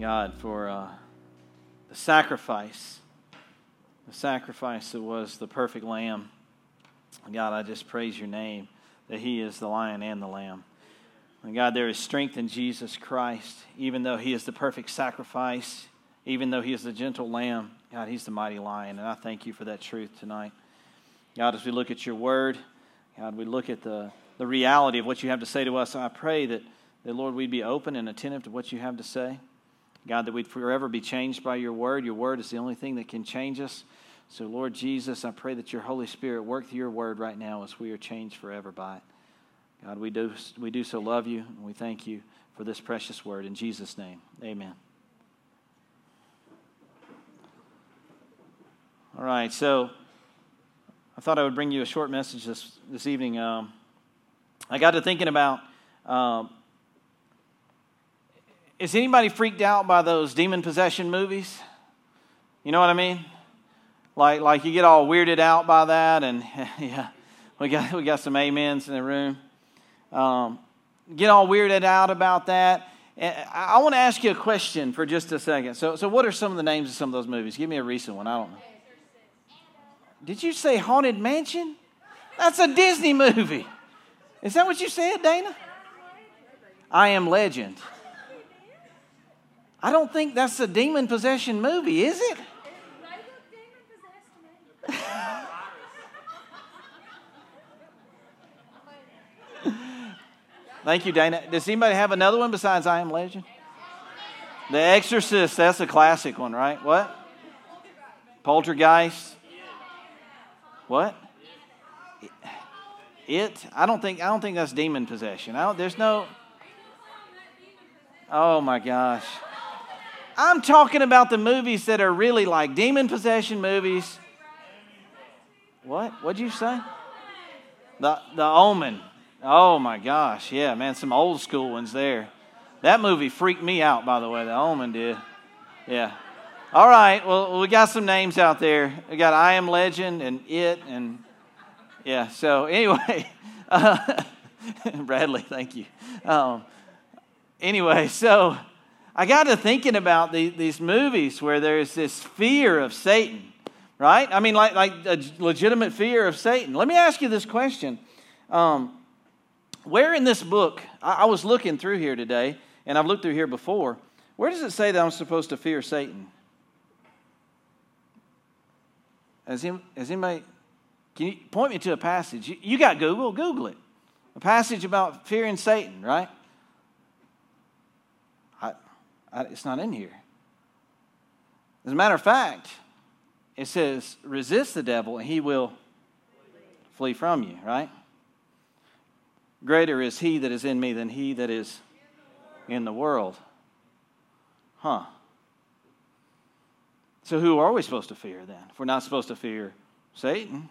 God, for uh, the sacrifice, the sacrifice that was the perfect lamb. God, I just praise your name that He is the lion and the lamb. And God, there is strength in Jesus Christ, even though He is the perfect sacrifice, even though He is the gentle lamb. God, He's the mighty lion. And I thank you for that truth tonight. God, as we look at your word, God, we look at the, the reality of what you have to say to us. I pray that, that, Lord, we'd be open and attentive to what you have to say. God, that we'd forever be changed by your word. Your word is the only thing that can change us. So, Lord Jesus, I pray that your Holy Spirit work through your word right now as we are changed forever by it. God, we do, we do so love you, and we thank you for this precious word. In Jesus' name, amen. All right, so I thought I would bring you a short message this, this evening. Um, I got to thinking about um, is anybody freaked out by those demon possession movies? You know what I mean? Like, like you get all weirded out by that, and yeah, we got, we got some amens in the room. Um, get all weirded out about that. I, I want to ask you a question for just a second. So, so, what are some of the names of some of those movies? Give me a recent one. I don't know. Did you say Haunted Mansion? That's a Disney movie. Is that what you said, Dana? I Am Legend. I don't think that's a demon possession movie, is it? Thank you, Dana. Does anybody have another one besides I Am Legend? The Exorcist, that's a classic one, right? What? Poltergeist. What? It? I don't think I don't think that's demon possession. There's no Oh my gosh. I'm talking about the movies that are really like demon possession movies. What? What'd you say? The the Omen. Oh my gosh, yeah, man, some old school ones there. That movie freaked me out, by the way. The Omen did. Yeah. All right. Well, we got some names out there. We got I Am Legend and It and yeah. So anyway, uh, Bradley, thank you. Um, anyway, so I got to thinking about the, these movies where there's this fear of Satan, right? I mean, like like a legitimate fear of Satan. Let me ask you this question. Um, where in this book, I, I was looking through here today, and I've looked through here before, where does it say that I'm supposed to fear Satan? Has, him, has anybody, can you point me to a passage? You, you got Google, Google it. A passage about fearing Satan, right? It's not in here. As a matter of fact, it says, resist the devil and he will flee from you, right? Greater is he that is in me than he that is in the world. Huh. So, who are we supposed to fear then? If we're not supposed to fear Satan,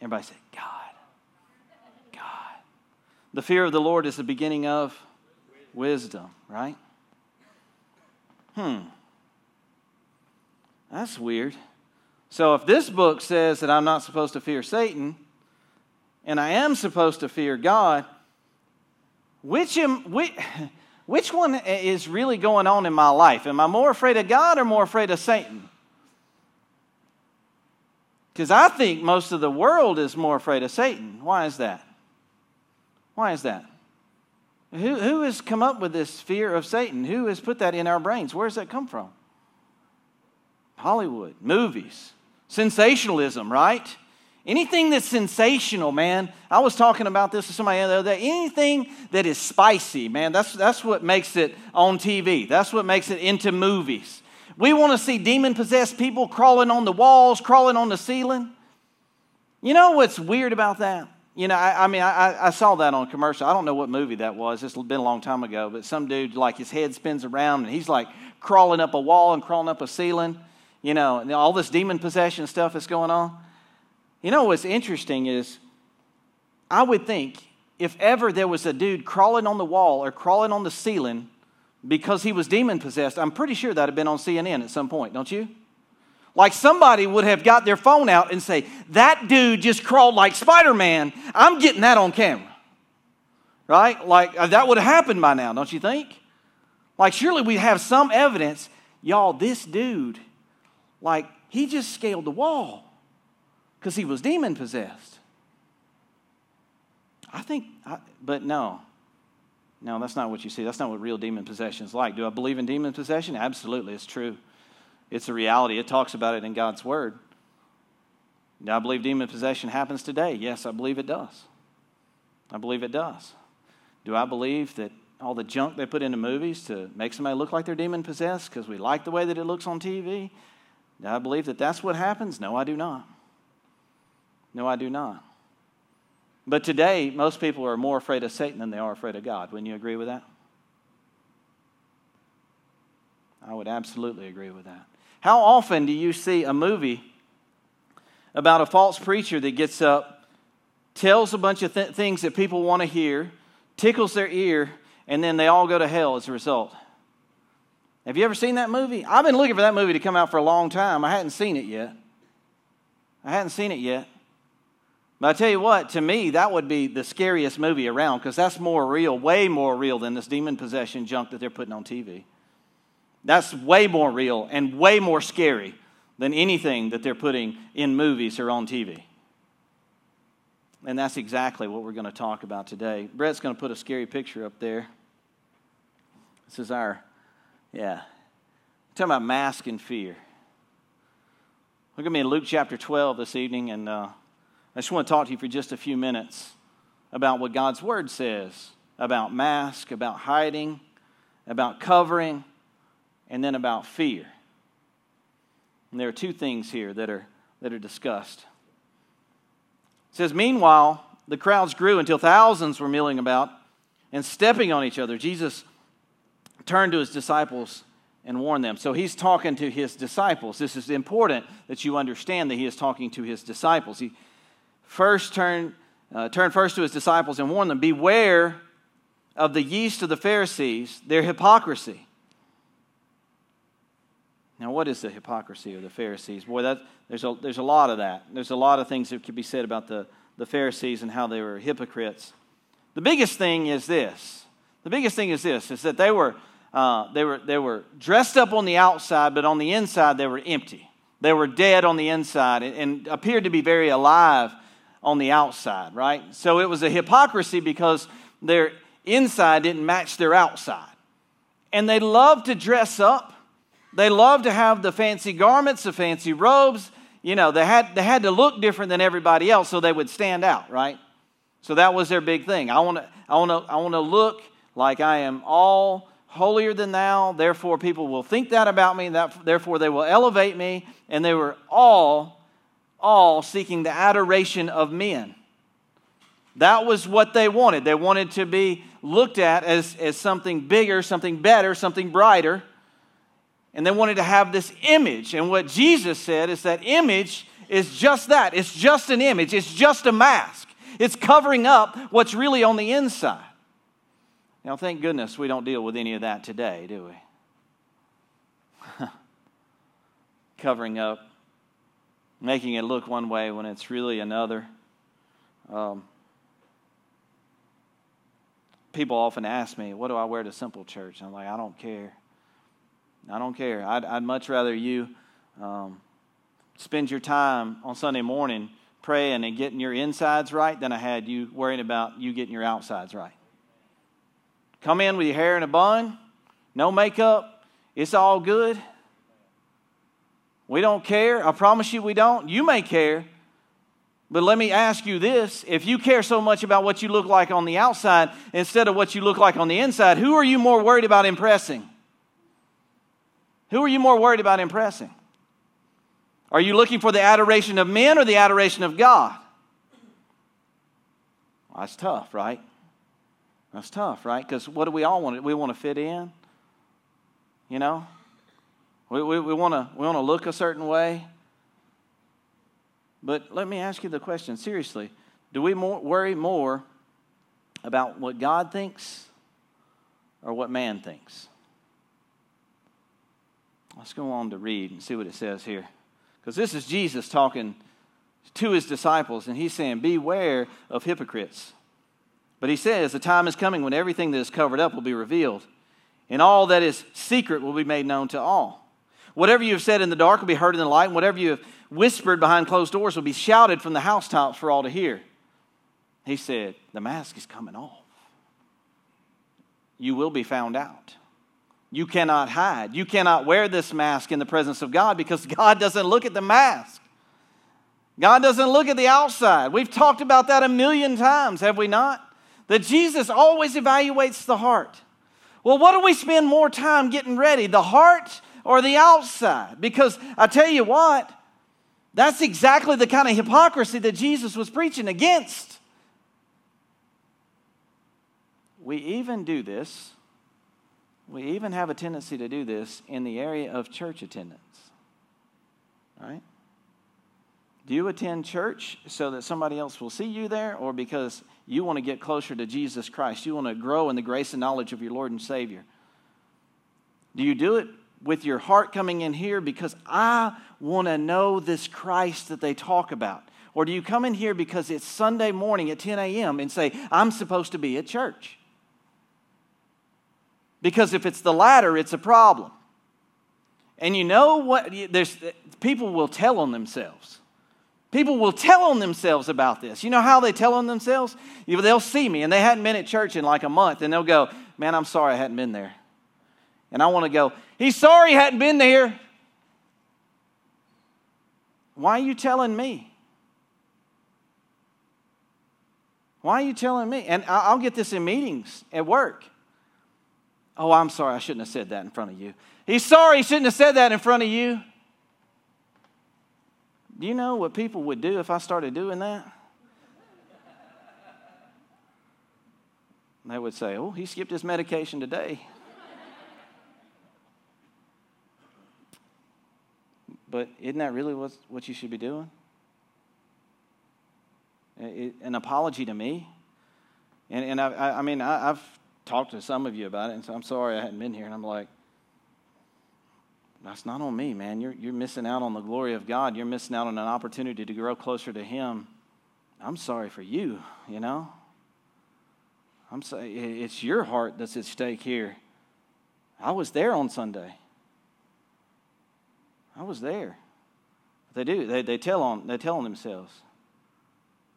everybody say, God. God. The fear of the Lord is the beginning of wisdom, right? Hmm. That's weird. So, if this book says that I'm not supposed to fear Satan, and I am supposed to fear God, which, am, which, which one is really going on in my life? Am I more afraid of God or more afraid of Satan? Because I think most of the world is more afraid of Satan. Why is that? Why is that? Who, who has come up with this fear of Satan? Who has put that in our brains? Where does that come from? Hollywood, movies, sensationalism, right? Anything that's sensational, man. I was talking about this to somebody the other day. Anything that is spicy, man, that's, that's what makes it on TV. That's what makes it into movies. We want to see demon possessed people crawling on the walls, crawling on the ceiling. You know what's weird about that? You know, I, I mean, I, I, saw that on a commercial. I don't know what movie that was. It's been a long time ago. But some dude, like, his head spins around and he's like crawling up a wall and crawling up a ceiling. You know, and all this demon possession stuff is going on. You know what's interesting is I would think if ever there was a dude crawling on the wall or crawling on the ceiling because he was demon possessed, I'm pretty sure that'd have been on CNN at some point, don't you? Like somebody would have got their phone out and say, That dude just crawled like Spider Man. I'm getting that on camera. Right? Like uh, that would have happened by now, don't you think? Like, surely we have some evidence. Y'all, this dude, like, he just scaled the wall because he was demon possessed. I think, I, but no. No, that's not what you see. That's not what real demon possession is like. Do I believe in demon possession? Absolutely, it's true. It's a reality. It talks about it in God's Word. Do I believe demon possession happens today? Yes, I believe it does. I believe it does. Do I believe that all the junk they put into movies to make somebody look like they're demon possessed because we like the way that it looks on TV? Do I believe that that's what happens? No, I do not. No, I do not. But today, most people are more afraid of Satan than they are afraid of God. Wouldn't you agree with that? I would absolutely agree with that. How often do you see a movie about a false preacher that gets up, tells a bunch of th- things that people want to hear, tickles their ear, and then they all go to hell as a result? Have you ever seen that movie? I've been looking for that movie to come out for a long time. I hadn't seen it yet. I hadn't seen it yet. But I tell you what, to me, that would be the scariest movie around because that's more real, way more real than this demon possession junk that they're putting on TV. That's way more real and way more scary than anything that they're putting in movies or on TV. And that's exactly what we're going to talk about today. Brett's going to put a scary picture up there. This is our, yeah. We're talking about mask and fear. Look at me in Luke chapter 12 this evening, and uh, I just want to talk to you for just a few minutes about what God's Word says about mask, about hiding, about covering, and then about fear. And there are two things here that are, that are discussed. It says, Meanwhile, the crowds grew until thousands were milling about and stepping on each other. Jesus turned to his disciples and warned them. So he's talking to his disciples. This is important that you understand that he is talking to his disciples. He first turned, uh, turned first to his disciples and warned them Beware of the yeast of the Pharisees, their hypocrisy. Now, what is the hypocrisy of the Pharisees? Boy, that, there's, a, there's a lot of that. There's a lot of things that could be said about the, the Pharisees and how they were hypocrites. The biggest thing is this. The biggest thing is this, is that they were, uh, they were, they were dressed up on the outside, but on the inside they were empty. They were dead on the inside and, and appeared to be very alive on the outside, right? So it was a hypocrisy because their inside didn't match their outside. And they loved to dress up. They loved to have the fancy garments, the fancy robes. You know, they had, they had to look different than everybody else so they would stand out, right? So that was their big thing. I want to I want to I want to look like I am all holier than thou. Therefore people will think that about me, that therefore they will elevate me, and they were all all seeking the adoration of men. That was what they wanted. They wanted to be looked at as, as something bigger, something better, something brighter. And they wanted to have this image. And what Jesus said is that image is just that it's just an image, it's just a mask. It's covering up what's really on the inside. Now, thank goodness we don't deal with any of that today, do we? covering up making it look one way when it's really another. Um, people often ask me, What do I wear to Simple Church? And I'm like, I don't care. I don't care. I'd, I'd much rather you um, spend your time on Sunday morning praying and getting your insides right than I had you worrying about you getting your outsides right. Come in with your hair in a bun, no makeup, it's all good. We don't care. I promise you we don't. You may care. But let me ask you this if you care so much about what you look like on the outside instead of what you look like on the inside, who are you more worried about impressing? Who are you more worried about impressing? Are you looking for the adoration of men or the adoration of God? Well, that's tough, right? That's tough, right? Because what do we all want? We want to fit in, you know? We, we, we want to we wanna look a certain way. But let me ask you the question seriously do we more, worry more about what God thinks or what man thinks? Let's go on to read and see what it says here. Because this is Jesus talking to his disciples, and he's saying, Beware of hypocrites. But he says, The time is coming when everything that is covered up will be revealed and all that is secret will be made known to all. Whatever you have said in the dark will be heard in the light, and whatever you have whispered behind closed doors will be shouted from the housetops for all to hear. He said, The mask is coming off. You will be found out. You cannot hide. You cannot wear this mask in the presence of God because God doesn't look at the mask. God doesn't look at the outside. We've talked about that a million times, have we not? That Jesus always evaluates the heart. Well, what do we spend more time getting ready, the heart or the outside? Because I tell you what, that's exactly the kind of hypocrisy that Jesus was preaching against. We even do this we even have a tendency to do this in the area of church attendance. Right? Do you attend church so that somebody else will see you there, or because you want to get closer to Jesus Christ? You want to grow in the grace and knowledge of your Lord and Savior? Do you do it with your heart coming in here because I want to know this Christ that they talk about? Or do you come in here because it's Sunday morning at 10 a.m. and say, I'm supposed to be at church? Because if it's the latter, it's a problem. And you know what? There's, people will tell on themselves. People will tell on themselves about this. You know how they tell on themselves? They'll see me and they hadn't been at church in like a month and they'll go, Man, I'm sorry I hadn't been there. And I want to go, He's sorry he hadn't been there. Why are you telling me? Why are you telling me? And I'll get this in meetings at work. Oh, I'm sorry, I shouldn't have said that in front of you. He's sorry he shouldn't have said that in front of you. Do you know what people would do if I started doing that? They would say, Oh, he skipped his medication today. but isn't that really what, what you should be doing? an apology to me? And, and I, I mean, I, I've talked to some of you about it, and so I'm sorry I hadn't been here. And I'm like, that's not on me, man. You're, you're missing out on the glory of God. You're missing out on an opportunity to grow closer to Him. I'm sorry for you, you know? I'm sorry, it's your heart that's at stake here. I was there on Sunday. I was there. They do. They, they tell on they tell on themselves.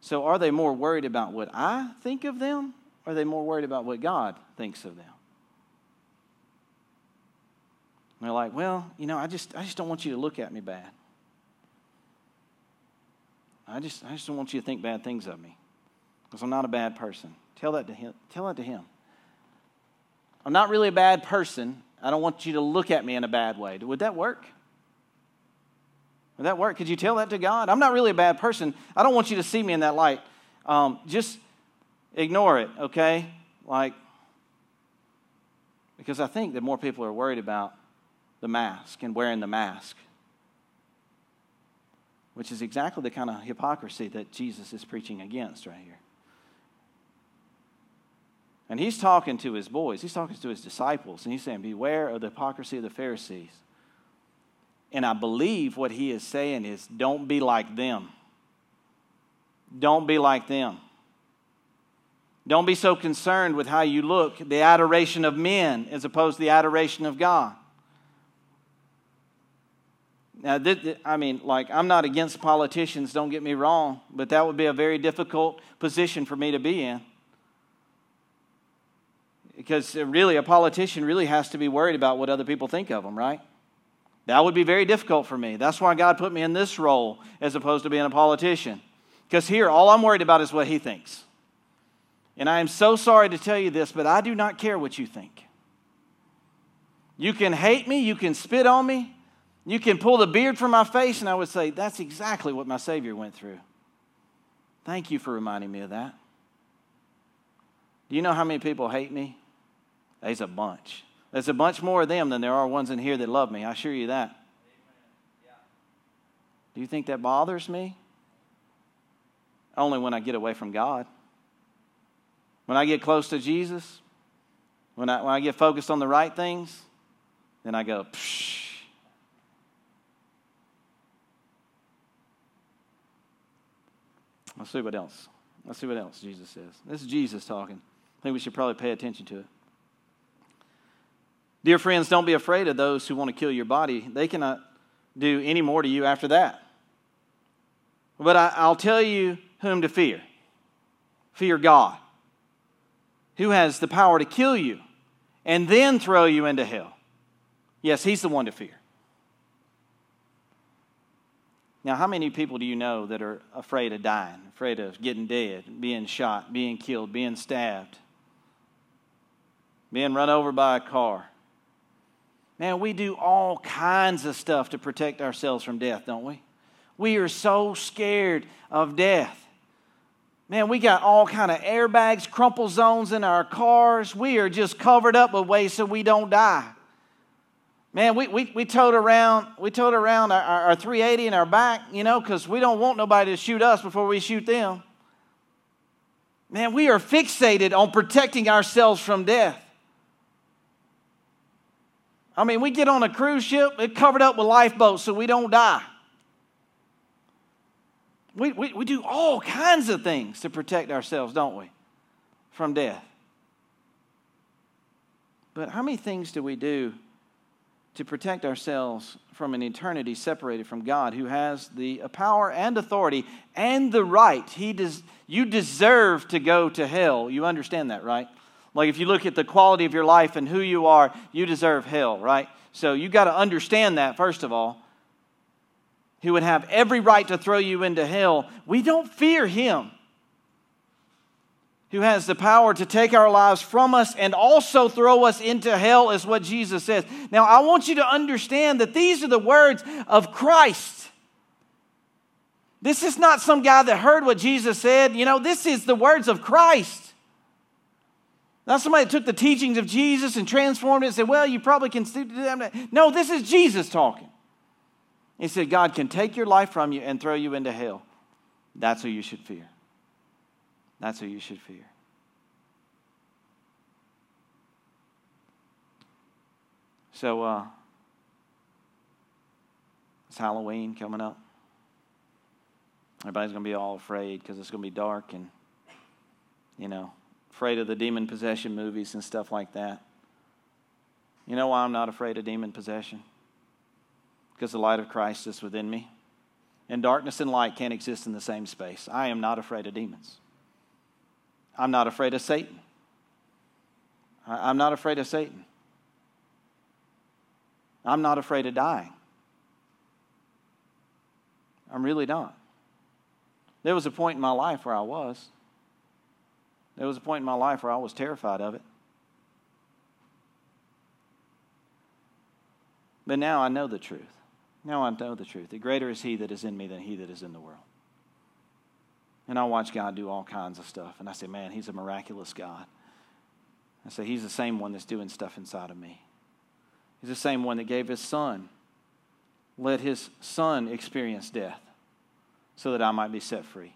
So are they more worried about what I think of them or are they more worried about what God thinks of them? And they're like, well, you know, I just, I just don't want you to look at me bad. I just, I just don't want you to think bad things of me because I'm not a bad person. Tell that to him. Tell that to him. I'm not really a bad person. I don't want you to look at me in a bad way. Would that work? Would that work? Could you tell that to God? I'm not really a bad person. I don't want you to see me in that light. Um, just ignore it, okay? Like, because I think that more people are worried about the mask and wearing the mask, which is exactly the kind of hypocrisy that Jesus is preaching against right here. And he's talking to his boys, he's talking to his disciples, and he's saying, Beware of the hypocrisy of the Pharisees. And I believe what he is saying is, Don't be like them. Don't be like them. Don't be so concerned with how you look, the adoration of men as opposed to the adoration of God. Now, I mean, like, I'm not against politicians, don't get me wrong, but that would be a very difficult position for me to be in. Because uh, really, a politician really has to be worried about what other people think of them, right? That would be very difficult for me. That's why God put me in this role as opposed to being a politician. Because here, all I'm worried about is what he thinks. And I am so sorry to tell you this, but I do not care what you think. You can hate me, you can spit on me, you can pull the beard from my face, and I would say, That's exactly what my Savior went through. Thank you for reminding me of that. Do you know how many people hate me? There's a bunch. There's a bunch more of them than there are ones in here that love me. I assure you that. Do you think that bothers me? Only when I get away from God. When I get close to Jesus, when I, when I get focused on the right things, then I go, Psh. Let's see what else. Let's see what else Jesus says. This is Jesus talking. I think we should probably pay attention to it. Dear friends, don't be afraid of those who want to kill your body. They cannot do any more to you after that. But I, will tell you whom to fear fear God, who has the power to kill you and then throw you into hell. Yes, He's the one to fear. Now, how many people do you know that are afraid of dying, afraid of getting dead, being shot, being killed, being stabbed, being run over by a car? Man, we do all kinds of stuff to protect ourselves from death, don't we? We are so scared of death. Man, we got all kind of airbags, crumple zones in our cars. We are just covered up with ways so we don't die. Man, we, we, we towed around, we towed around our, our 380 in our back, you know, because we don't want nobody to shoot us before we shoot them. Man, we are fixated on protecting ourselves from death. I mean, we get on a cruise ship, it's covered up with lifeboats so we don't die. We, we, we do all kinds of things to protect ourselves, don't we, from death. But how many things do we do to protect ourselves from an eternity separated from God who has the power and authority and the right. He does, you deserve to go to hell. You understand that, right? Like if you look at the quality of your life and who you are, you deserve hell, right? So you got to understand that, first of all. He would have every right to throw you into hell. We don't fear him who has the power to take our lives from us and also throw us into hell, is what Jesus says. Now, I want you to understand that these are the words of Christ. This is not some guy that heard what Jesus said. You know, this is the words of Christ. Not somebody that took the teachings of Jesus and transformed it and said, well, you probably can do that. No, this is Jesus talking. He said, God can take your life from you and throw you into hell. That's who you should fear. That's who you should fear. So, uh, it's Halloween coming up. Everybody's going to be all afraid because it's going to be dark and, you know, afraid of the demon possession movies and stuff like that. You know why I'm not afraid of demon possession? Because the light of Christ is within me. And darkness and light can't exist in the same space. I am not afraid of demons. I'm not afraid of Satan. I'm not afraid of Satan. I'm not afraid of dying. I'm really not. There was a point in my life where I was. There was a point in my life where I was terrified of it. But now I know the truth. Now I know the truth. The greater is He that is in me than He that is in the world. And I watch God do all kinds of stuff. And I say, man, He's a miraculous God. I say, He's the same one that's doing stuff inside of me. He's the same one that gave His Son, let His Son experience death so that I might be set free,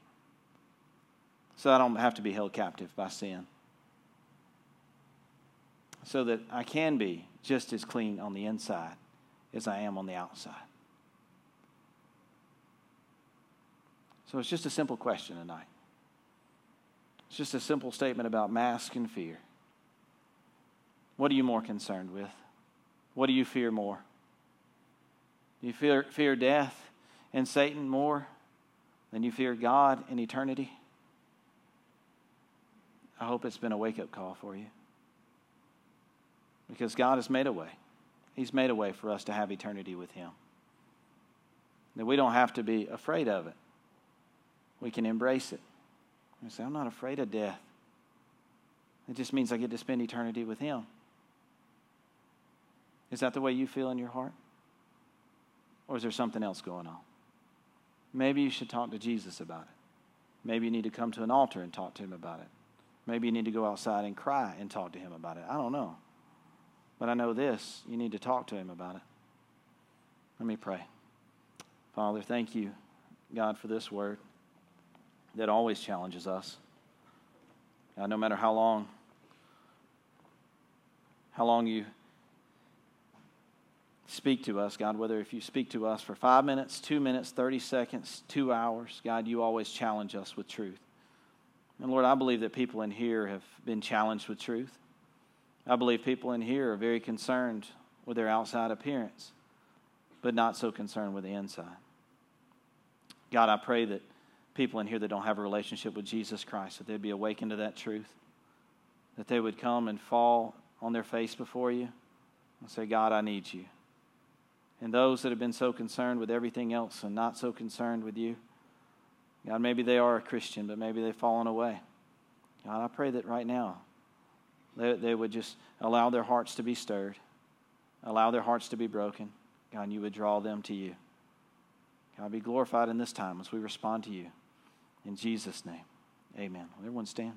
so I don't have to be held captive by sin, so that I can be just as clean on the inside as I am on the outside. So it's just a simple question tonight. It's just a simple statement about mask and fear. What are you more concerned with? What do you fear more? Do you fear, fear death and Satan more than you fear God and eternity? I hope it's been a wake up call for you. Because God has made a way. He's made a way for us to have eternity with Him. That we don't have to be afraid of it we can embrace it. And say, I'm not afraid of death. It just means I get to spend eternity with Him. Is that the way you feel in your heart? Or is there something else going on? Maybe you should talk to Jesus about it. Maybe you need to come to an altar and talk to Him about it. Maybe you need to go outside and cry and talk to Him about it. I don't know. But I know this you need to talk to Him about it. Let me pray. Father, thank you, God, for this word that always challenges us. Uh, no matter how long, how long you speak to us, God, whether if you speak to us for five minutes, two minutes, 30 seconds, two hours, God, you always challenge us with truth. And Lord, I believe that people in here have been challenged with truth. I believe people in here are very concerned with their outside appearance, but not so concerned with the inside. God, I pray that people in here that don't have a relationship with Jesus Christ, that they'd be awakened to that truth, that they would come and fall on their face before you and say, God, I need you. And those that have been so concerned with everything else and not so concerned with you, God, maybe they are a Christian, but maybe they've fallen away. God, I pray that right now they, they would just allow their hearts to be stirred, allow their hearts to be broken. God, you would draw them to you. God, be glorified in this time as we respond to you. In Jesus' name, amen. Will everyone stand?